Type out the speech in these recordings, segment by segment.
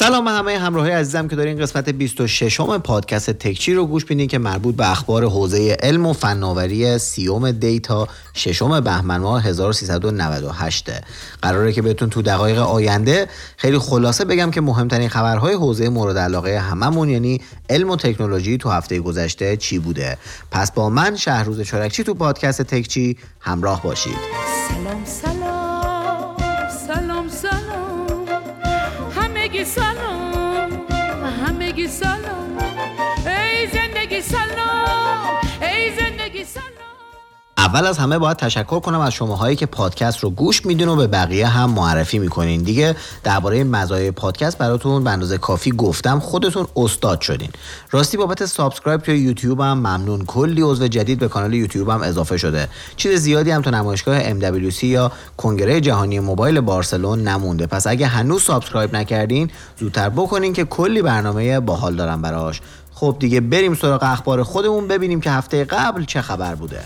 سلام به همه همراهی عزیزم که دارین قسمت 26 م پادکست تکچی رو گوش میدین که مربوط به اخبار حوزه علم و فناوری سیوم دیتا ششم بهمن ماه 1398 قراره که بهتون تو دقایق آینده خیلی خلاصه بگم که مهمترین خبرهای حوزه مورد علاقه هممون یعنی علم و تکنولوژی تو هفته گذشته چی بوده؟ پس با من شهروز چرکچی تو پادکست تکچی همراه باشید. سلام سلام سلام سلام. همگی سلام. اول از همه باید تشکر کنم از شماهایی که پادکست رو گوش میدین و به بقیه هم معرفی می‌کنین. دیگه درباره مزایای پادکست براتون به اندازه کافی گفتم. خودتون استاد شدین. راستی بابت subscribe توی یوتیوب هم ممنون. کلی عضو جدید به کانال یوتیوب هم اضافه شده. چیز زیادی هم تو نمایشگاه MWC یا کنگره جهانی موبایل بارسلون نمونده. پس اگه هنوز subscribe نکردین زودتر بکنین که کلی برنامه باحال دارم براش. خب دیگه بریم سراغ اخبار خودمون ببینیم که هفته قبل چه خبر بوده.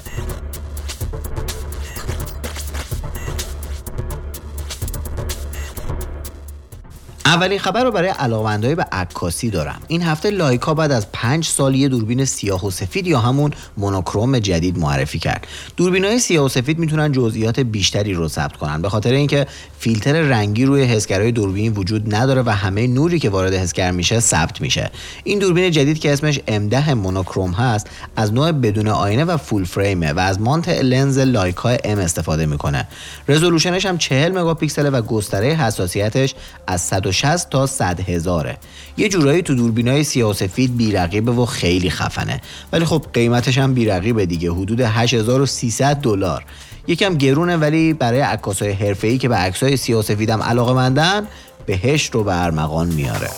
اولین خبر رو برای علاقمندای به عکاسی دارم. این هفته لایکا بعد از پنج سال یه دوربین سیاه و سفید یا همون مونوکروم جدید معرفی کرد. دوربین های سیاه و سفید می‌تونن جزئیات بیشتری رو ثبت کنن. به خاطر اینکه فیلتر رنگی روی حسگرهای دوربین وجود نداره و همه نوری که وارد حسگر میشه ثبت میشه. این دوربین جدید که اسمش M10 مونوکروم هست از نوع بدون آینه و فول فریمه و از مانت لنز لایکا M استفاده می‌کنه. رزولوشنش هم 40 مگاپیکسل و گستره حساسیتش از 160 تا 100 هزاره. یه جورایی تو دوربینای سیاه و سفید بیرقیبه و خیلی خفنه. ولی خب قیمتش هم بیرقیبه دیگه. حدود 8300 دلار. یکم گرونه ولی برای عکاسای حرفه‌ای که به عکسای سیاه و سفیدم علاقه مندن بهشت رو به ارمغان میاره.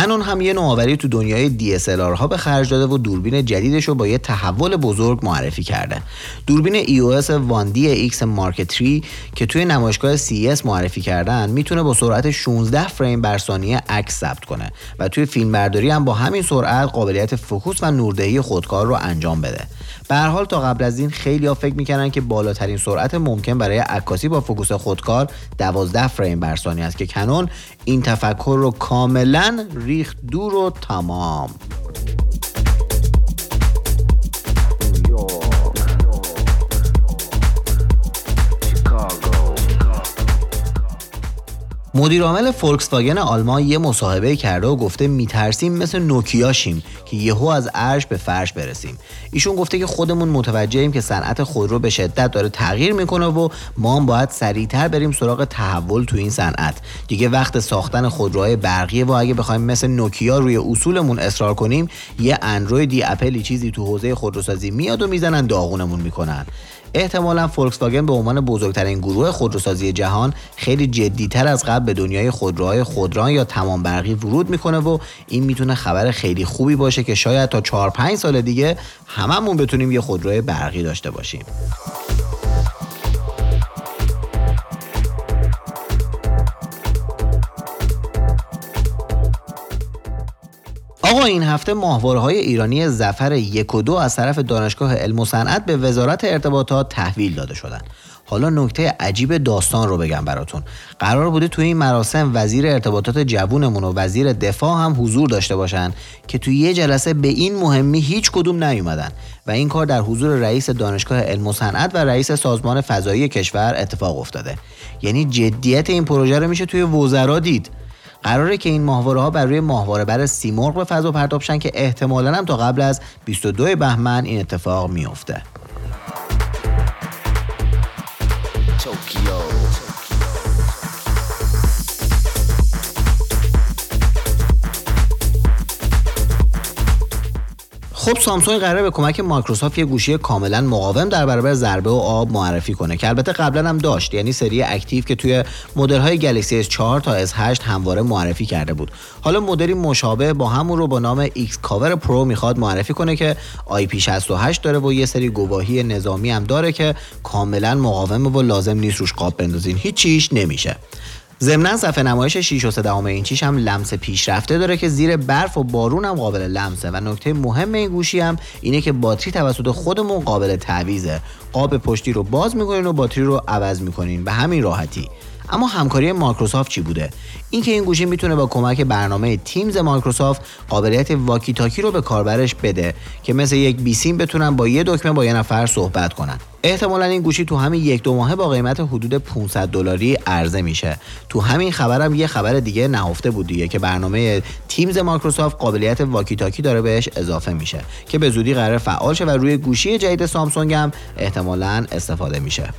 کنون هم یه نوآوری تو دنیای DSLR ها به خرج داده و دوربین جدیدش رو با یه تحول بزرگ معرفی کرده. دوربین EOS 1D X Mark 3 که توی نمایشگاه CES معرفی کردن می‌تونه با سرعت 16 فریم بر ثانیه عکس ثبت کنه و توی فیلمبرداری هم با همین سرعت قابلیت فوکوس و نوردهی خودکار رو انجام بده. به هر حال تا قبل از این خیلی ها فکر می‌کردن که بالاترین سرعت ممکن برای عکاسی با فوکوس خودکار 12 فریم بر ثانیه است که کنون این تفکر رو کاملا ریخت دور و تمام. مدیر عامل فولکس واگن آلمان یه مصاحبه کرده و گفته میترسیم مثل نوکیا شیم که یهو از عرش به فرش برسیم. ایشون گفته که خودمون متوجهیم که صنعت خودرو به شدت داره تغییر می‌کنه و ما هم باید سریعتر بریم سراغ تحول تو این صنعت. دیگه وقت ساختن خودروهای برقیه و اگه بخوایم مثل نوکیا روی اصولمون اصرار کنیم یه اندرویدی اپلی چیزی تو حوزه خودروسازی میاد و می‌زنن داغونمون می‌کنن. احتمالا فولکس واگن به عنوان بزرگترین گروه خودروسازی جهان خیلی جدیتر از قبل به دنیای خودروهای خودران یا تمام برقی ورود می‌کنه و این می‌تونه خبر خیلی خوبی باشه که شاید تا 4 5 سال دیگه هممون بتونیم یه خودروی برقی داشته باشیم. آقا این هفته ماهواره های ایرانی زفر یک و دو از طرف دانشگاه علم و صنعت به وزارت ارتباطات تحویل داده شدن حالا نکته عجیب داستان رو بگم براتون. قرار بوده توی این مراسم وزیر ارتباطات جوونمون و وزیر دفاع هم حضور داشته باشن که توی یه جلسه به این مهمی هیچ کدوم نیومدن. و این کار در حضور رئیس دانشگاه علم و صنعت و رئیس سازمان فضایی کشور اتفاق افتاده. یعنی جدیت این پروژه رو میشه توی وزرا دید. قراره که این ماهواره ها بر روی ماهواره بر سیمرغ به فضا پرتاب شن که احتمالا هم تا قبل از 22 بهمن این اتفاق میفته خب سامسونگ قراره به کمک مایکروسافت یه گوشی کاملا مقاوم در برابر ضربه و آب معرفی کنه که البته قبلا هم داشت یعنی سری active که توی مدل های گلکسی S4 تا S8 همواره معرفی کرده بود. حالا مدلی مشابه با همون رو با نام XCover Pro می‌خواد معرفی کنه که IP68 داره و یه سری گواهی نظامی هم داره که کاملا مقاومه و لازم نیست روش قاب بندازین. هیچ چیش نمیشه. ضمنا صفحه نمایش 6 و 3 اینچیش هم لمس پیشرفته داره که زیر برف و بارون هم قابل لمسه. و نکته مهم این گوشی هم اینه که باتری توسط خودمون قابل تعویزه قاب پشتی رو باز می‌کنین و باتری رو عوض می‌کنین. به همین راحتی. اما همکاری مایکروسافت چی بوده؟ اینکه این گوشی می‌تونه با کمک برنامه Teams مایکروسافت قابلیت walkie talkie رو به کاربرش بده که مثل یک بیسیم بتونن با یه دکمه با یه نفر صحبت کنن. احتمالا این گوشی تو همین یک دو ماهه با قیمت حدود 500 دلاری عرضه میشه. تو همین خبرم یه خبر دیگه نهفته بود دیگه که برنامه Teams مایکروسافت قابلیت walkie talkie داره بهش اضافه میشه که به زودی قراره فعال شه و روی گوشی جدید سامسونگ هم احتمالا استفاده میشه.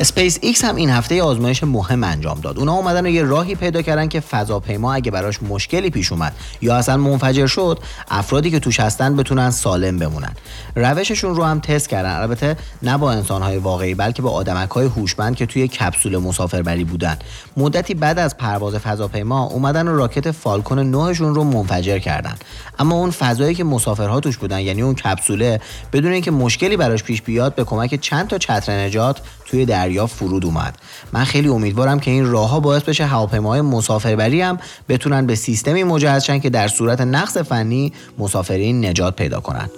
اسپیس ایکس هم این هفته آزمایش مهم انجام داد. اونا اومدن و یه راهی پیدا کردن که فضاپیما اگه براش مشکلی پیش اومد یا اصلا منفجر شد، افرادی که توش هستن بتونن سالم بمونن. روششون رو هم تست کردن. البته نه با انسانهای واقعی بلکه با آدمک‌های هوشمند که توی کپسول مسافربری بودن. مدتی بعد از پرواز فضاپیما اومدن و راکت فالکون 9 رو منفجر کردن. اما اون فضایی که مسافرها توش بودن یعنی اون کپسوله بدون اینکه مشکلی براش پیش بیاد به کمک چند تا چتر نجات توی دریا فرود اومد من خیلی امیدوارم که این راهها باعث بشه هواپیماهای مسافربری هم بتونن به سیستمی مجهز شن که در صورت نقص فنی مسافرین نجات پیدا کنند.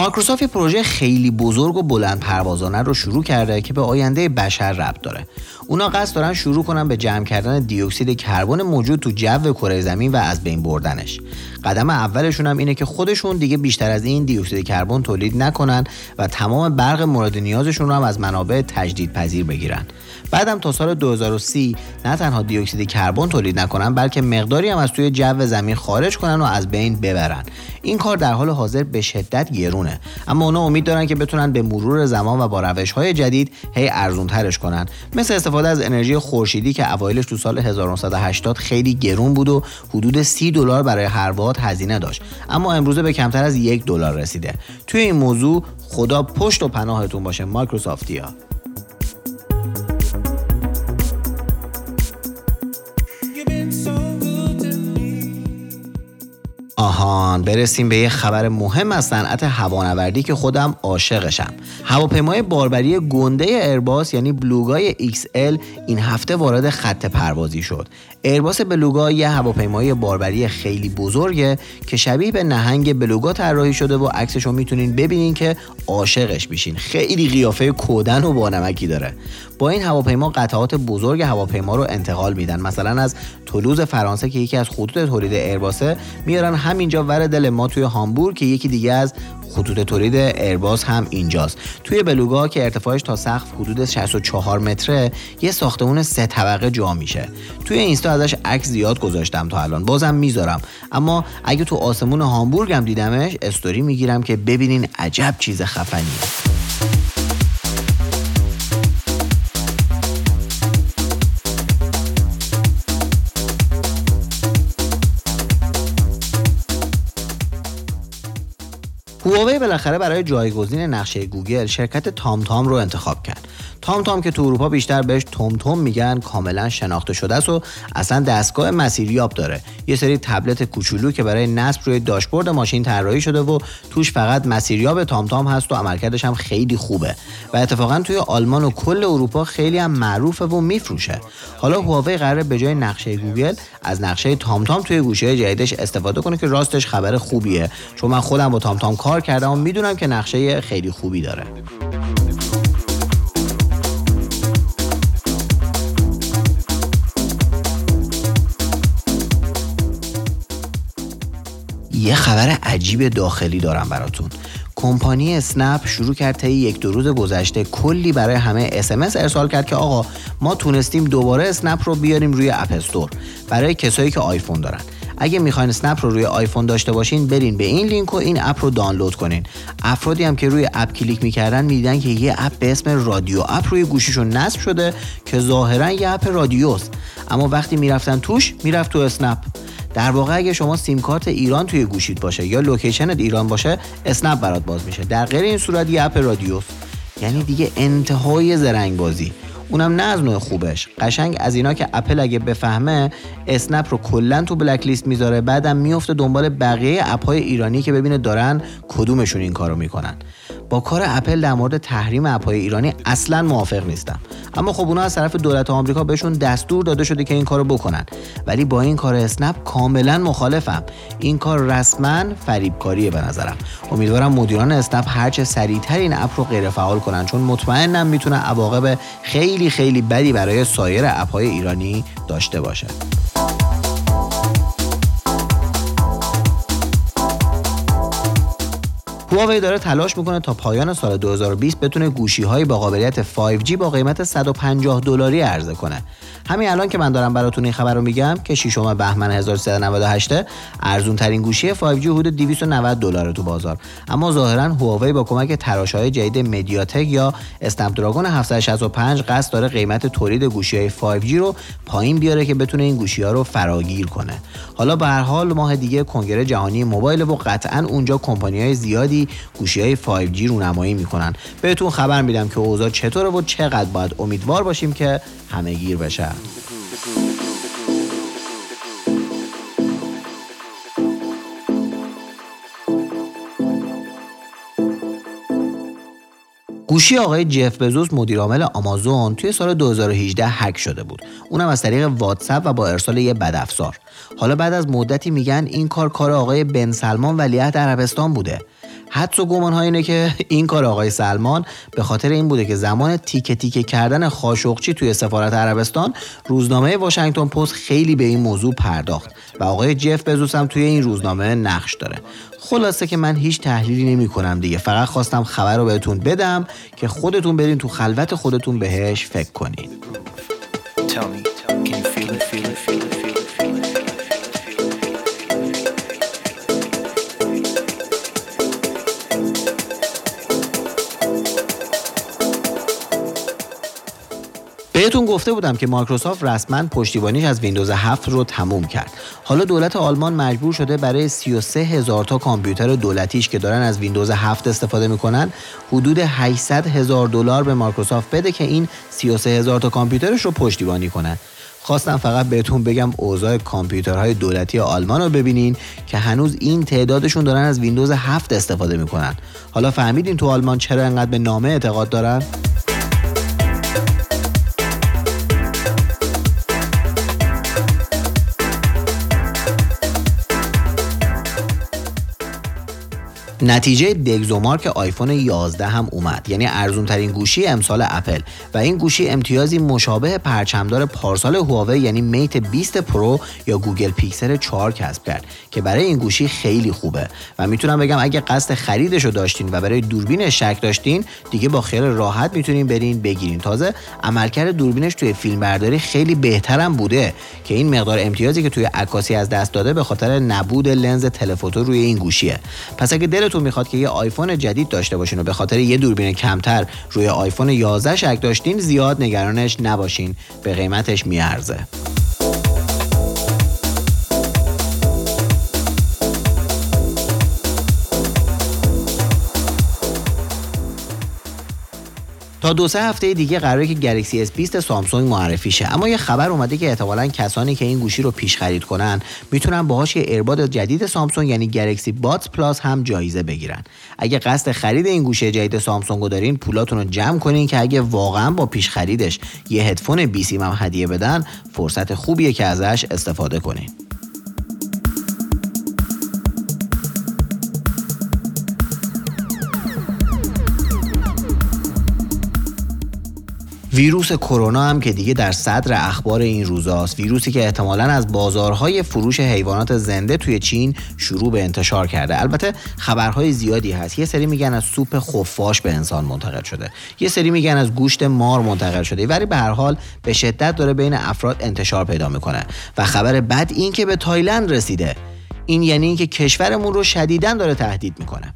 مایکروسافت پروژه خیلی بزرگ و بلند پروازانه رو شروع کرده که به آینده بشر ربط داره. اونا قصد دارن شروع کنن به جمع کردن دیوکسید کربن موجود تو جو کره زمین و از بین بردنش. قدم اولشون هم اینه که خودشون دیگه بیشتر از این دیوکسید کربن تولید نکنن و تمام برق مورد نیازشون رو هم از منابع تجدید پذیر بگیرن. بعدم تا سال 2030 نه تنها دیوکسید کربن تولید نکنن بلکه مقداری هم از توی جو زمین خارج کنن و از بین ببرن این کار در حال حاضر به شدت گرونه اما اونا امید دارن که بتونن به مرور زمان و با روش های جدید هی ارزون ترش کنن مثل استفاده از انرژی خورشیدی که اوایلش تو سال 1980 خیلی گرون بود و حدود 30 دلار برای هر وات هزینه داشت. اما امروزه به کمتر از یک دلار رسیده. توی این موضوع خدا پشت و پناهتون باشه مایکروسافتیا آهان برسیم به یه خبر مهم از صنعت هوانوردی که خودم عاشقشم. هواپیمای باربری گنده ارباس یعنی بلوگای XL این هفته وارد خط پروازی شد. ایرباس بلوگا یه هواپیمای باربری خیلی بزرگه که شبیه به نهنگ بلوگا طراحی شده و عکسش رو می‌تونین ببینین که عاشقش میشین. خیلی قیافه کودن و بانمکی داره. با این هواپیما قطعات بزرگ هواپیما رو انتقال میدن. مثلا از تولوز فرانسه که یکی از خطوط تولید ایرباسه میارن همینجا ور دل ما توی هامبورگ که یکی دیگه از خطوط تولید ایرباس هم اینجاست. توی بلوگا که ارتفاعش تا سقف حدود 64 متره یه ساختمون سه طبقه جا میشه. توی اینستا ازش عکس زیاد گذاشتم تا الان. بازم می‌ذارم. اما اگه تو آسمون هامبورگ هم دیدمش استوری می‌گیرم که ببینین عجب چیز خفنیه. هواوی بالاخره برای جایگزین نقشه گوگل شرکت تام تام رو انتخاب کرد. تام تام که تو اروپا بیشتر بهش تم تم میگن کاملا شناخته شده است و اصلا دستگاه مسیریاب داره. یه سری تبلت کوچولو که برای نصب روی داشبورد ماشین طراحی شده و توش فقط مسیریاب تام تام هست و عملکردش هم خیلی خوبه و اتفاقا توی آلمان و کل اروپا خیلی هم معروفه و میفروشه. حالا هواوی قراره به جای نقشه گوگل از نقشه تام تام توی گوشی جدیدش استفاده کنه که راستش خبر خوبیه چون من خودم با تام تام کار کردم و می‌دونم که نقشه خیلی خوبی داره یه خبر عجیب داخلی دارم براتون. کمپانی اسنپ شروع کرد تا یک دو روز گذشته کلی برای همه اسمس ارسال کرد که آقا ما تونستیم دوباره اسنپ رو بیاریم روی اپستور برای کسایی که آیفون دارن. اگه می‌خواین اسنپ رو روی آیفون داشته باشین برین به این لینک و این app رو دانلود کنین. افرادی هم که روی app کلیک می‌کردن می‌دیدن که یه app به اسم رادیو app روی گوشیشون نصب شده که ظاهرا یه app رادیوست. اما وقتی می‌رفتن توش می‌رفت تو اسنپ. در واقع اگه شما سیم کارت ایران توی گوشیت باشه یا location ت ایران باشه اسنپ برات باز میشه. در غیر این صورت یه app رادیوست یعنی دیگه انتهای زرنگ بازی اونم نه از نوع خوبش. قشنگ از اینا که اپل اگه بفهمه اسنپ رو کلا تو blacklist می‌ذاره بعدم میفته دنبال بقیه app های ایرانی که ببینه دارن کدومشون این کارو می‌کنن. با کار اپل در مورد تحریم app های ایرانی اصلا موافق نیستم. اما خب اونا از طرف دولت آمریکا بهشون دستور داده شده که این کارو بکنن. ولی با این کار اسنپ کاملا مخالفم. این کار رسما فریبکاریه به نظرم. امیدوارم مدیران اسنپ هرچه سریعتر این app رو غیر فعال کنن چون مطمئنم می‌تونه عواقب خیلی خیلی بدی برای سایر app های ایرانی داشته باشه. هواوی داره تلاش می‌کنه تا پایان سال 2020 بتونه گوشی های با قابلیت 5G با قیمت 150 دلاری عرضه کنه. همین الان که من دارم براتون این خبر رو میگم که 6 بهمن 1398 ارزون ترین گوشی 5G حدود 290 دلار تو بازار اما ظاهرا هواوی با کمک تراشهای جدید مدیاتک یا اسنپ دراگون 765 قصد داره قیمت تولید گوشی های 5G رو پایین بیاره که بتونه این گوشی ها رو فراگیر کنه حالا به هر حال ماه دیگه کنگره جهانی موبایل و قطعا اونجا کمپانی های زیادی گوشی های 5G رونمایی می‌کنن. بهتون خبر میدم که اوضاع چطوره و چقدر باید امیدوار باشیم که همه گیر بشه. گوشی آقای جف بزوس مدیرعامل آمازون توی سال 2018 هک شده بود. اونم از طریق واتساپ و با ارسال یه بدافزار. حالا بعد از مدتی میگن این کار کار آقای بن سلمان ولیعهد عربستان بوده. حدس و گمان ها اینه که این کار آقای سلمان به خاطر این بوده که زمان تیکه تیکه کردن خاشقچی توی سفارت عربستان روزنامه واشنگتن پست خیلی به این موضوع پرداخت و آقای جف بزوس هم توی این روزنامه نقش داره. خلاصه که من هیچ تحلیلی نمی کنم دیگه. فقط خواستم خبر رو بهتون بدم که خودتون برین تو خلوت خودتون بهش فکر کنین. بهتون گفته بودم که مایکروسافت رسما پشتیبانیش از ویندوز 7 رو تموم کرد. حالا دولت آلمان مجبور شده برای 33 هزار تا کامپیوتر دولتیش که دارن از ویندوز 7 استفاده می‌کنن حدود 800 هزار دلار به مایکروسافت بده که این 33 هزار تا کامپیوترش رو پشتیبانی کنه. خواستم فقط بهتون بگم اوضاع کامپیوترهای دولتی آلمان رو ببینین که هنوز این تعدادشون دارن از ویندوز 7 استفاده می‌کنن. حالا فهمیدین تو آلمان چرا انقدر به نامه اعتقاد دارن؟ نتیجه DxOMark آیفون 11 هم اومد. یعنی ارزون ترین گوشی امسال اپل. و این گوشی امتیازی مشابه پرچمدار پارسال هواوی یعنی Mate 20 Pro یا گوگل پیکسل 4 کسب کرد که برای این گوشی خیلی خوبه. و می‌تونم بگم اگه قصد خریدش رو داشتین و برای دوربین شک داشتین دیگه با خیال راحت می‌تونین برین بگیرین. تازه عملکرد دوربینش توی فیلمبرداری خیلی بهترم بوده که این مقدار امتیازی که توی عکاسی از دست داده به خاطر نبود لنز telephoto روی این گوشیه. پس اگه دلتون می‌خواد که یه آیفون جدید داشته باشین و به خاطر یه دوربین کمتر روی آیفون 11 شک داشتین زیاد نگرانش نباشین. به قیمتش میارزه. تا دو سه هفته دیگه قراره که گلکسی S20 سامسونگ معرفی شه. اما یه خبر اومده که احتمالا کسانی که این گوشی رو پیش خرید کنن می‌تونن باهاش یه earbud جدید سامسونگ یعنی Galaxy Buds Plus هم جایزه بگیرن. اگه قصد خرید این گوشی جدید سامسونگ رو دارین پولاتون رو جمع کنین که اگه واقعا با پیش خریدش یه هدفون بی سیم هم هدیه بدن فرصت خوبیه که ازش استفاده کنین. ویروس کرونا هم که دیگه در صدر اخبار این روزاست. ویروسی که احتمالا از بازارهای فروش حیوانات زنده توی چین شروع به انتشار کرده. البته خبرهای زیادی هست. یه سری میگن از سوپ خفاش به انسان منتقل شده. یه سری میگن از گوشت مار منتقل شده. ولی به هر حال به شدت داره بین افراد انتشار پیدا می‌کنه. و خبر بد این که به تایلند رسیده. این یعنی اینکه کشورمون رو شدیدا داره تهدید می‌کنه.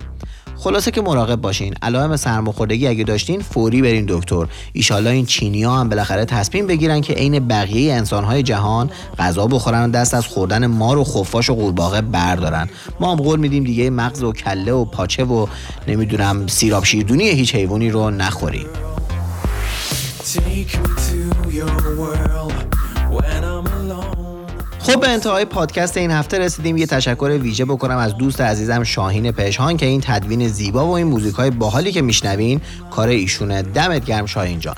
خلاصه که مراقب باشین. علائم سرماخوردگی اگه داشتین فوری برین دکتر. ایشالله این چینی ها هم بالاخره تصمیم بگیرن که عین بقیه انسانهای جهان غذا بخورن و دست از خوردن مار و خفاش و قورباغه بردارن. ما هم قول میدیم دیگه مغز و کله و پاچه و نمی‌دونم سیراب شیردونی هیچ حیوانی رو نخوریم Take me to your world. خب به انتهای پادکست این هفته رسیدیم. یه تشکر ویژه بکنم از دوست عزیزم شاهین پشهان که این تدوین زیبا و این موزیک های باحالی که میشنوین کار ایشونه. دمت گرم شاهین جان.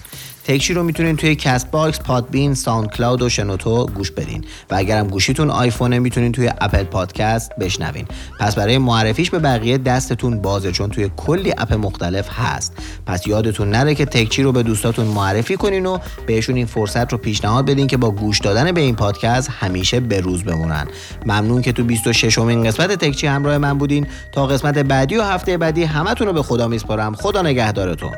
تکچی رو می‌تونین توی Castbox، Podbean، SoundCloud و شنوتو گوش بدین و اگرم گوشیتون آیفونه می‌تونین توی Apple Podcast بشنوین. پس برای معرفیش به بقیه دستتون بازه چون توی کلی اپ مختلف هست. پس یادتون نره که تکچی رو به دوستاتون معرفی کنین و بهشون این فرصت رو پیشنهاد بدین که با گوش دادن به این پادکست همیشه به روز بمونن. ممنون که تو 26 امین قسمت تکچی همراه من بودین تا قسمت بعدی و هفته بعدی همتون رو به خدا میسپارم. خدا نگهدارتون.